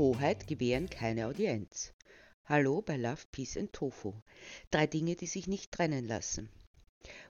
Hoheit gewähren keine Audienz. Hallo bei Love, Peace and Tofu. Drei Dinge, die sich nicht trennen lassen.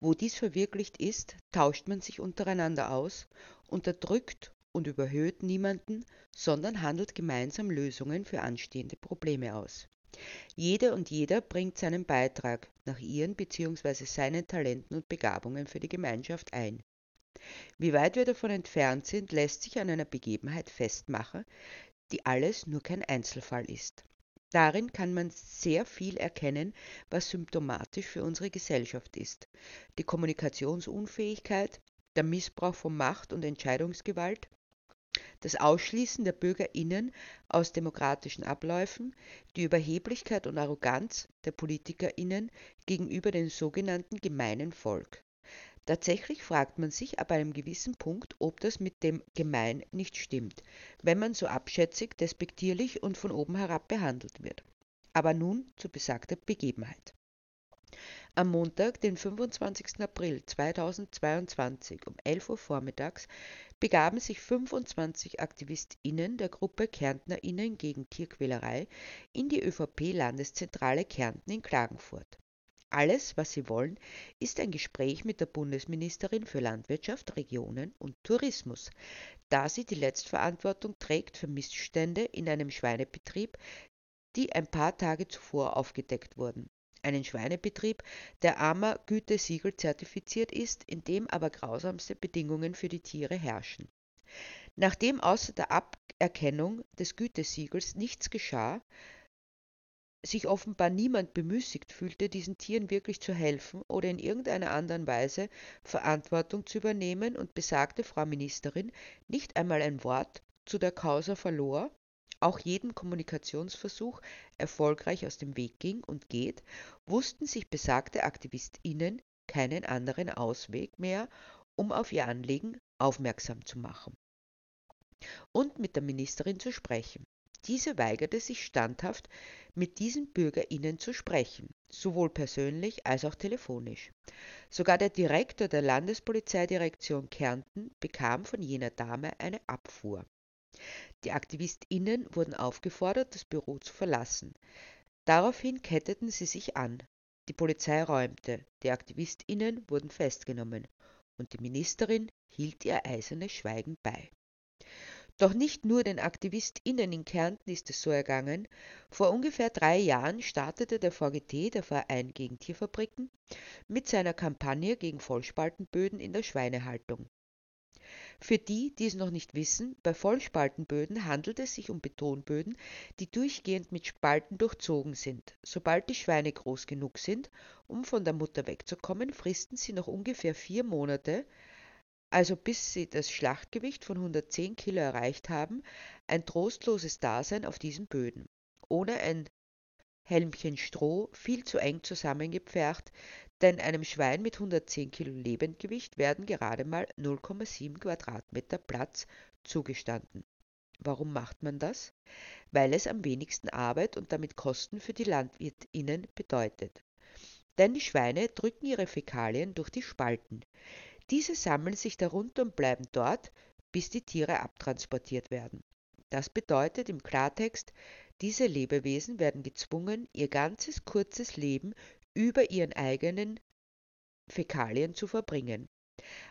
Wo dies verwirklicht ist, tauscht man sich untereinander aus, unterdrückt und überhöht niemanden, sondern handelt gemeinsam Lösungen für anstehende Probleme aus. Jede und jeder bringt seinen Beitrag nach ihren bzw. seinen Talenten und Begabungen für die Gemeinschaft ein. Wie weit wir davon entfernt sind, lässt sich an einer Begebenheit festmachen, die alles nur kein Einzelfall ist. Darin kann man sehr viel erkennen, was symptomatisch für unsere Gesellschaft ist. Die Kommunikationsunfähigkeit, der Missbrauch von Macht und Entscheidungsgewalt, das Ausschließen der Bürgerinnen aus demokratischen Abläufen, die Überheblichkeit und Arroganz der Politikerinnen gegenüber dem sogenannten gemeinen Volk. Tatsächlich fragt man sich ab einem gewissen Punkt, ob das mit dem Gemein nicht stimmt, wenn man so abschätzig, despektierlich und von oben herab behandelt wird. Aber nun zur besagter Begebenheit. Am Montag, den 25. April 2022 um 11 Uhr vormittags begaben sich 25 AktivistInnen der Gruppe KärntnerInnen gegen Tierquälerei in die ÖVP-Landeszentrale Kärnten in Klagenfurt. Alles, was sie wollen, ist ein Gespräch mit der Bundesministerin für Landwirtschaft, Regionen und Tourismus, da sie die Letztverantwortung trägt für Missstände in einem Schweinebetrieb, die ein paar Tage zuvor aufgedeckt wurden. Einen Schweinebetrieb, der AMA Gütesiegel zertifiziert ist, in dem aber grausamste Bedingungen für die Tiere herrschen. Nachdem außer der Aberkennung des Gütesiegels nichts geschah, sich offenbar niemand bemüßigt fühlte, diesen Tieren wirklich zu helfen oder in irgendeiner anderen Weise Verantwortung zu übernehmen und besagte Frau Ministerin nicht einmal ein Wort zu der Causa verlor, auch jeden Kommunikationsversuch erfolgreich aus dem Weg ging und geht, wussten sich besagte AktivistInnen keinen anderen Ausweg mehr, um auf ihr Anliegen aufmerksam zu machen und mit der Ministerin zu sprechen. Diese weigerte sich standhaft, mit diesen BürgerInnen zu sprechen, sowohl persönlich als auch telefonisch. Sogar der Direktor der Landespolizeidirektion Kärnten bekam von jener Dame eine Abfuhr. Die AktivistInnen wurden aufgefordert, das Büro zu verlassen. Daraufhin ketteten sie sich an. Die Polizei räumte, die AktivistInnen wurden festgenommen und die Ministerin hielt ihr eisernes Schweigen bei. Doch nicht nur den AktivistInnen in Kärnten ist es so ergangen. Vor ungefähr drei Jahren startete der VGT, der Verein gegen Tierfabriken, mit seiner Kampagne gegen Vollspaltenböden in der Schweinehaltung. Für die, die es noch nicht wissen, bei Vollspaltenböden handelt es sich um Betonböden, die durchgehend mit Spalten durchzogen sind. Sobald die Schweine groß genug sind, um von der Mutter wegzukommen, fristen sie noch ungefähr vier Monate, also bis sie das Schlachtgewicht von 110 Kilo erreicht haben, ein trostloses Dasein auf diesen Böden. Ohne ein Helmchen Stroh, viel zu eng zusammengepfercht, denn einem Schwein mit 110 Kilo Lebendgewicht werden gerade mal 0,7 Quadratmeter Platz zugestanden. Warum macht man das? Weil es am wenigsten Arbeit und damit Kosten für die LandwirtInnen bedeutet. Denn die Schweine drücken ihre Fäkalien durch die Spalten. Diese sammeln sich darunter und bleiben dort, bis die Tiere abtransportiert werden. Das bedeutet im Klartext, diese Lebewesen werden gezwungen, ihr ganzes kurzes Leben über ihren eigenen Fäkalien zu verbringen.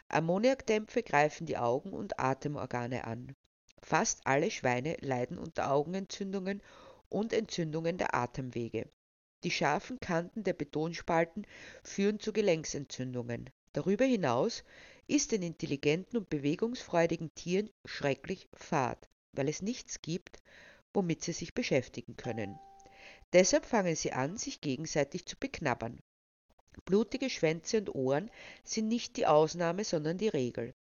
Ammoniakdämpfe greifen die Augen und Atemorgane an. Fast alle Schweine leiden unter Augenentzündungen und Entzündungen der Atemwege. Die scharfen Kanten der Betonspalten führen zu Gelenksentzündungen. Darüber hinaus ist den intelligenten und bewegungsfreudigen Tieren schrecklich fad, weil es nichts gibt, womit sie sich beschäftigen können. Deshalb fangen sie an, sich gegenseitig zu beknabbern. Blutige Schwänze und Ohren sind nicht die Ausnahme, sondern die Regel.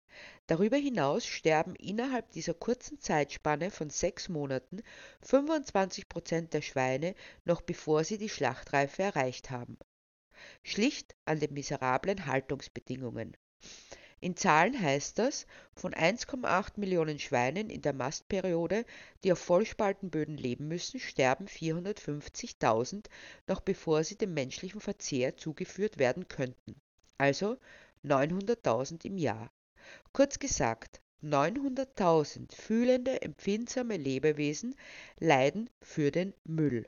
Darüber hinaus sterben innerhalb dieser kurzen Zeitspanne von sechs Monaten 25 Prozent der Schweine noch bevor sie die Schlachtreife erreicht haben schlicht an den miserablen Haltungsbedingungen. In Zahlen heißt das, von 1,8 Millionen Schweinen in der Mastperiode, die auf Vollspaltenböden leben müssen, sterben 450.000 noch bevor sie dem menschlichen Verzehr zugeführt werden könnten. Also 900.000 im Jahr. Kurz gesagt, 900.000 fühlende, empfindsame Lebewesen leiden für den Müll.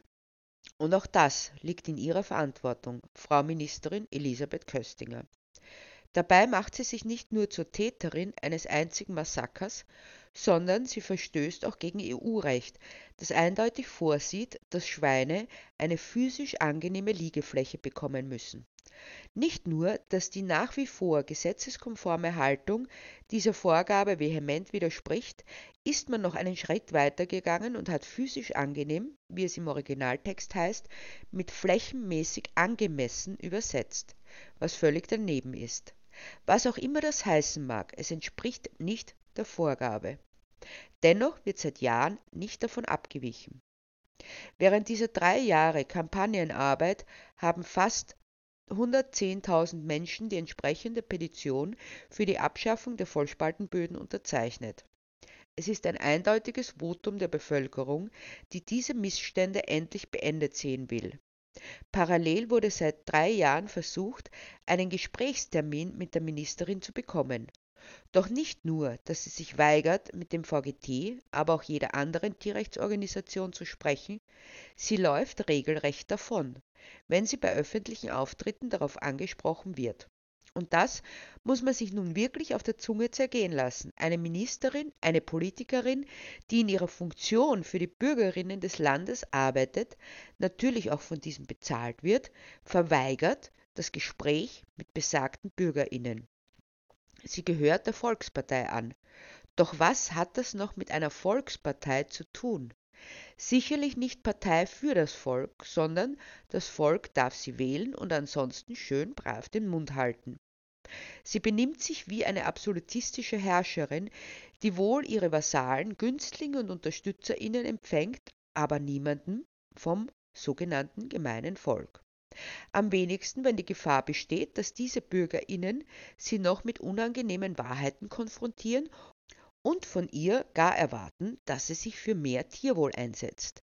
Und auch das liegt in Ihrer Verantwortung, Frau Ministerin Elisabeth Köstinger. Dabei macht sie sich nicht nur zur Täterin eines einzigen Massakers, sondern sie verstößt auch gegen EU-Recht, das eindeutig vorsieht, dass Schweine eine physisch angenehme Liegefläche bekommen müssen. Nicht nur, dass die nach wie vor gesetzeskonforme Haltung dieser Vorgabe vehement widerspricht, ist man noch einen Schritt weiter gegangen und hat physisch angenehm, wie es im Originaltext heißt, mit flächenmäßig angemessen übersetzt, was völlig daneben ist. Was auch immer das heißen mag, es entspricht nicht der Vorgabe. Dennoch wird seit Jahren nicht davon abgewichen. Während dieser drei Jahre Kampagnenarbeit haben fast 110.000 Menschen die entsprechende Petition für die Abschaffung der Vollspaltenböden unterzeichnet. Es ist ein eindeutiges Votum der Bevölkerung, die diese Missstände endlich beendet sehen will. Parallel wurde seit drei Jahren versucht, einen Gesprächstermin mit der Ministerin zu bekommen. Doch nicht nur, dass sie sich weigert, mit dem VGT, aber auch jeder anderen Tierrechtsorganisation zu sprechen, sie läuft regelrecht davon, wenn sie bei öffentlichen Auftritten darauf angesprochen wird. Und das muss man sich nun wirklich auf der Zunge zergehen lassen. Eine Ministerin, eine Politikerin, die in ihrer Funktion für die Bürgerinnen des Landes arbeitet, natürlich auch von diesem bezahlt wird, verweigert das Gespräch mit besagten Bürgerinnen. Sie gehört der Volkspartei an. Doch was hat das noch mit einer Volkspartei zu tun? Sicherlich nicht Partei für das Volk, sondern das Volk darf sie wählen und ansonsten schön brav den Mund halten. Sie benimmt sich wie eine absolutistische Herrscherin, die wohl ihre Vasallen, Günstlinge und UnterstützerInnen empfängt, aber niemanden vom sogenannten gemeinen Volk. Am wenigsten, wenn die Gefahr besteht, dass diese BürgerInnen sie noch mit unangenehmen Wahrheiten konfrontieren und von ihr gar erwarten, dass sie sich für mehr Tierwohl einsetzt.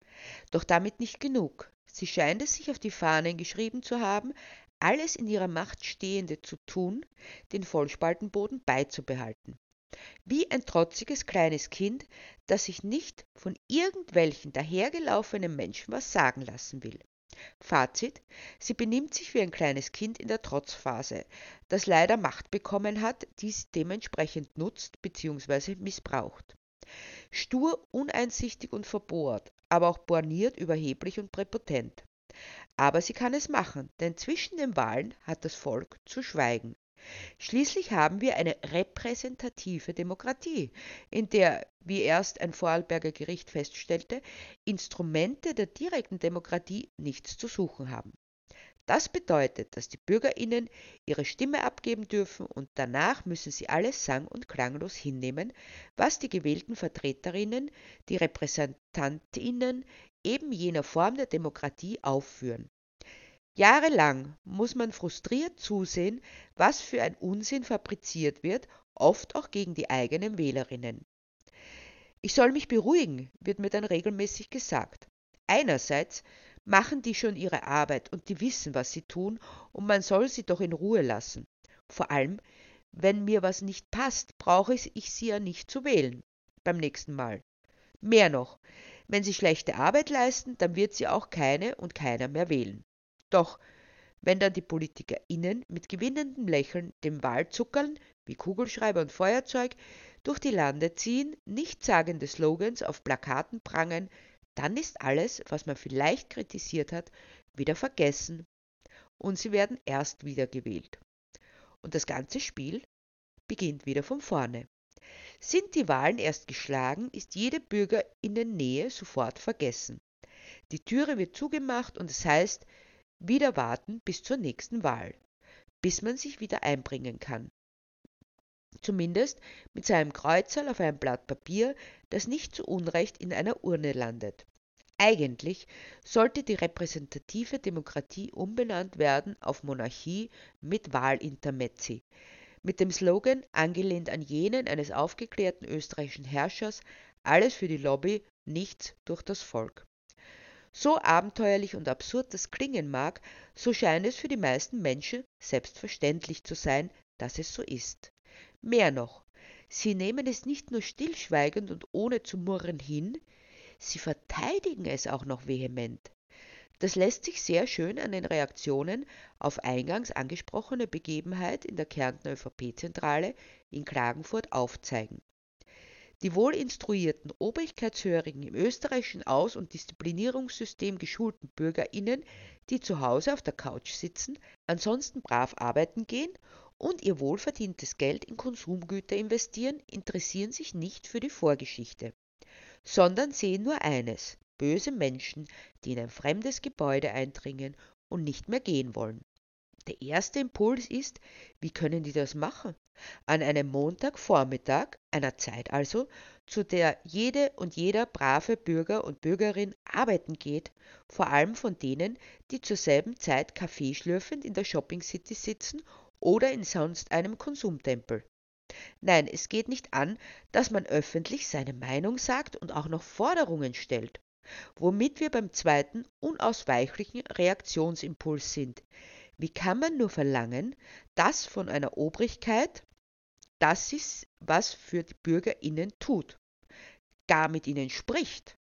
Doch damit nicht genug. Sie scheint es sich auf die Fahnen geschrieben zu haben, alles in ihrer Macht Stehende zu tun, den Vollspaltenboden beizubehalten. Wie ein trotziges kleines Kind, das sich nicht von irgendwelchen dahergelaufenen Menschen was sagen lassen will. Fazit: Sie benimmt sich wie ein kleines Kind in der Trotzphase, das leider Macht bekommen hat, die sie dementsprechend nutzt bzw. missbraucht. Stur, uneinsichtig und verbohrt, aber auch borniert, überheblich und präpotent. Aber sie kann es machen, denn zwischen den Wahlen hat das Volk zu schweigen. Schließlich haben wir eine repräsentative Demokratie, in der, wie erst ein Vorarlberger Gericht feststellte, Instrumente der direkten Demokratie nichts zu suchen haben. Das bedeutet, dass die Bürgerinnen ihre Stimme abgeben dürfen und danach müssen sie alles sang- und klanglos hinnehmen, was die gewählten Vertreterinnen, die Repräsentantinnen eben jener Form der Demokratie aufführen. Jahrelang muss man frustriert zusehen, was für ein Unsinn fabriziert wird, oft auch gegen die eigenen Wählerinnen. Ich soll mich beruhigen, wird mir dann regelmäßig gesagt. Einerseits machen die schon ihre Arbeit und die wissen, was sie tun, und man soll sie doch in Ruhe lassen. Vor allem, wenn mir was nicht passt, brauche ich sie ja nicht zu wählen beim nächsten Mal. Mehr noch, wenn sie schlechte Arbeit leisten, dann wird sie auch keine und keiner mehr wählen. Doch wenn dann die PolitikerInnen mit gewinnendem Lächeln dem Wahlzuckerln wie Kugelschreiber und Feuerzeug durch die Lande ziehen, nichtssagende Slogans auf Plakaten prangen, dann ist alles, was man vielleicht kritisiert hat, wieder vergessen und sie werden erst wiedergewählt. Und das ganze Spiel beginnt wieder von vorne. Sind die Wahlen erst geschlagen, ist jede Bürgerinnennähe sofort vergessen. Die Türe wird zugemacht und es heißt, wieder warten bis zur nächsten Wahl, bis man sich wieder einbringen kann. Zumindest mit seinem Kreuzerl auf einem Blatt Papier, das nicht zu Unrecht in einer Urne landet. Eigentlich sollte die repräsentative Demokratie umbenannt werden auf Monarchie mit Wahlintermezzi, mit dem Slogan, angelehnt an jenen eines aufgeklärten österreichischen Herrschers, alles für die Lobby, nichts durch das Volk. So abenteuerlich und absurd das klingen mag, so scheint es für die meisten Menschen selbstverständlich zu sein, dass es so ist. Mehr noch, Sie nehmen es nicht nur stillschweigend und ohne zu murren hin, sie verteidigen es auch noch vehement. Das lässt sich sehr schön an den Reaktionen auf eingangs angesprochene Begebenheit in der Kärntner ÖVP-Zentrale in Klagenfurt aufzeigen. Die wohlinstruierten, obrigkeitshörigen, im österreichischen Aus- und Disziplinierungssystem geschulten BürgerInnen, die zu Hause auf der Couch sitzen, ansonsten brav arbeiten gehen und ihr wohlverdientes Geld in Konsumgüter investieren, interessieren sich nicht für die Vorgeschichte, sondern sehen nur eines, böse Menschen, die in ein fremdes Gebäude eindringen und nicht mehr gehen wollen. Der erste Impuls ist, wie können die das machen? An einem Montagvormittag, einer Zeit also, zu der jede und jeder brave Bürger und Bürgerin arbeiten geht, vor allem von denen, die zur selben Zeit Kaffee schlürfend in der Shopping City sitzen oder in sonst einem Konsumtempel. Nein, es geht nicht an, dass man öffentlich seine Meinung sagt und auch noch Forderungen stellt, womit wir beim zweiten unausweichlichen Reaktionsimpuls sind. Wie kann man nur verlangen, dass von einer Obrigkeit, dass sie was für die BürgerInnen tut, gar mit ihnen spricht?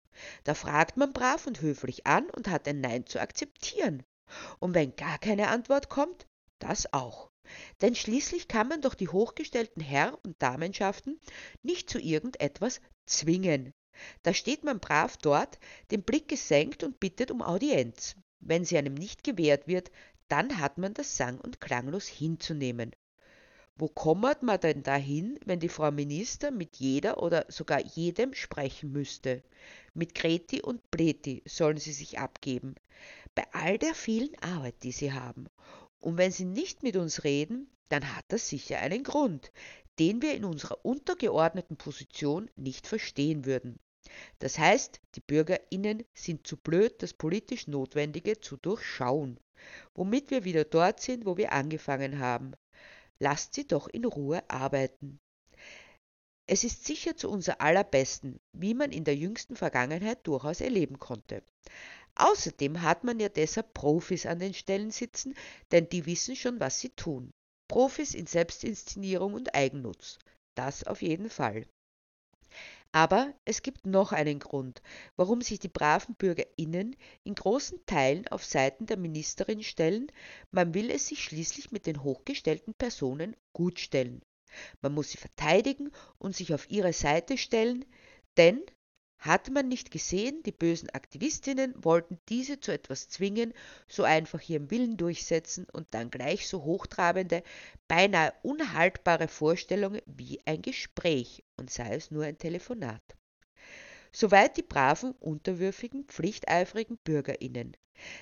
Da fragt man brav und höflich an und hat ein Nein zu akzeptieren. Und wenn gar keine Antwort kommt, das auch. Denn schließlich kann man doch die hochgestellten Herr- und Damenschaften nicht zu irgendetwas zwingen. Da steht man brav dort, den Blick gesenkt und bittet um Audienz. Wenn sie einem nicht gewährt wird, dann hat man das sang- und klanglos hinzunehmen. Wo kommt man denn dahin, wenn die Frau Minister mit jeder oder sogar jedem sprechen müsste? Mit Greti und Pleti sollen sie sich abgeben. Bei all der vielen Arbeit, die sie haben. Und wenn sie nicht mit uns reden, dann hat das sicher einen Grund, den wir in unserer untergeordneten Position nicht verstehen würden. Das heißt, die Bürgerinnen sind zu blöd, das politisch Notwendige zu durchschauen, womit wir wieder dort sind, wo wir angefangen haben. Lasst sie doch in Ruhe arbeiten. Es ist sicher zu unser allerbesten, wie man in der jüngsten Vergangenheit durchaus erleben konnte. Außerdem hat man ja deshalb Profis an den Stellen sitzen, denn die wissen schon, was sie tun. Profis in Selbstinszenierung und Eigennutz. Das auf jeden Fall. Aber es gibt noch einen Grund, warum sich die braven BürgerInnen in großen Teilen auf Seiten der Ministerin stellen. Man will es sich schließlich mit den hochgestellten Personen gut stellen. Man muss sie verteidigen und sich auf ihre Seite stellen, denn hat man nicht gesehen, die bösen Aktivistinnen wollten diese zu etwas zwingen, so einfach ihren Willen durchsetzen und dann gleich so hochtrabende, beinahe unhaltbare Vorstellungen wie ein Gespräch und sei es nur ein Telefonat. Soweit die braven, unterwürfigen, pflichteifrigen Bürgerinnen.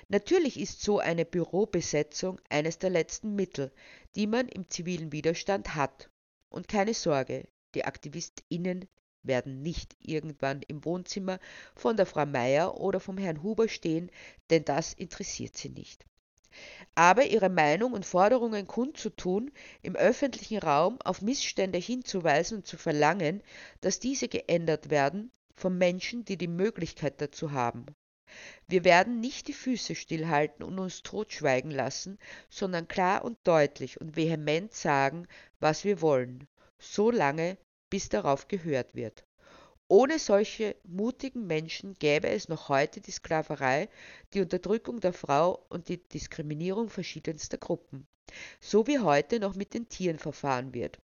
Natürlich ist so eine Bürobesetzung eines der letzten Mittel, die man im zivilen Widerstand hat. Und keine Sorge, die AktivistInnen werden nicht irgendwann im Wohnzimmer von der Frau Meier oder vom Herrn Huber stehen, denn das interessiert sie nicht. Aber ihre Meinung und Forderungen kundzutun, im öffentlichen Raum auf Missstände hinzuweisen und zu verlangen, dass diese geändert werden, von Menschen, die die Möglichkeit dazu haben. Wir werden nicht die Füße stillhalten und uns totschweigen lassen, sondern klar und deutlich und vehement sagen, was wir wollen, so lange, bis darauf gehört wird. Ohne solche mutigen Menschen gäbe es noch heute die Sklaverei, die Unterdrückung der Frau und die Diskriminierung verschiedenster Gruppen, so wie heute noch mit den Tieren verfahren wird.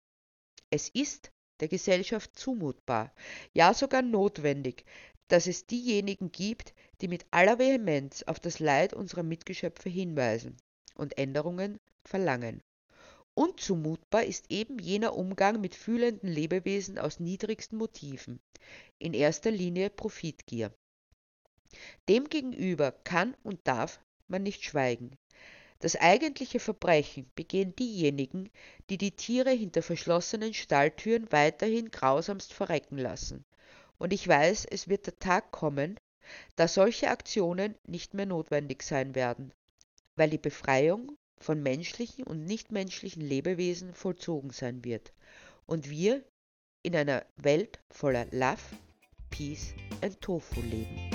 Es ist der Gesellschaft zumutbar, ja sogar notwendig, dass es diejenigen gibt, die mit aller Vehemenz auf das Leid unserer Mitgeschöpfe hinweisen und Änderungen verlangen. Unzumutbar ist eben jener Umgang mit fühlenden Lebewesen aus niedrigsten Motiven, in erster Linie Profitgier. Demgegenüber kann und darf man nicht schweigen. Das eigentliche Verbrechen begehen diejenigen, die die Tiere hinter verschlossenen Stalltüren weiterhin grausamst verrecken lassen. Und ich weiß, es wird der Tag kommen, da solche Aktionen nicht mehr notwendig sein werden, weil die Befreiung von menschlichen und nichtmenschlichen Lebewesen vollzogen sein wird und wir in einer Welt voller Love, Peace and Tofu leben.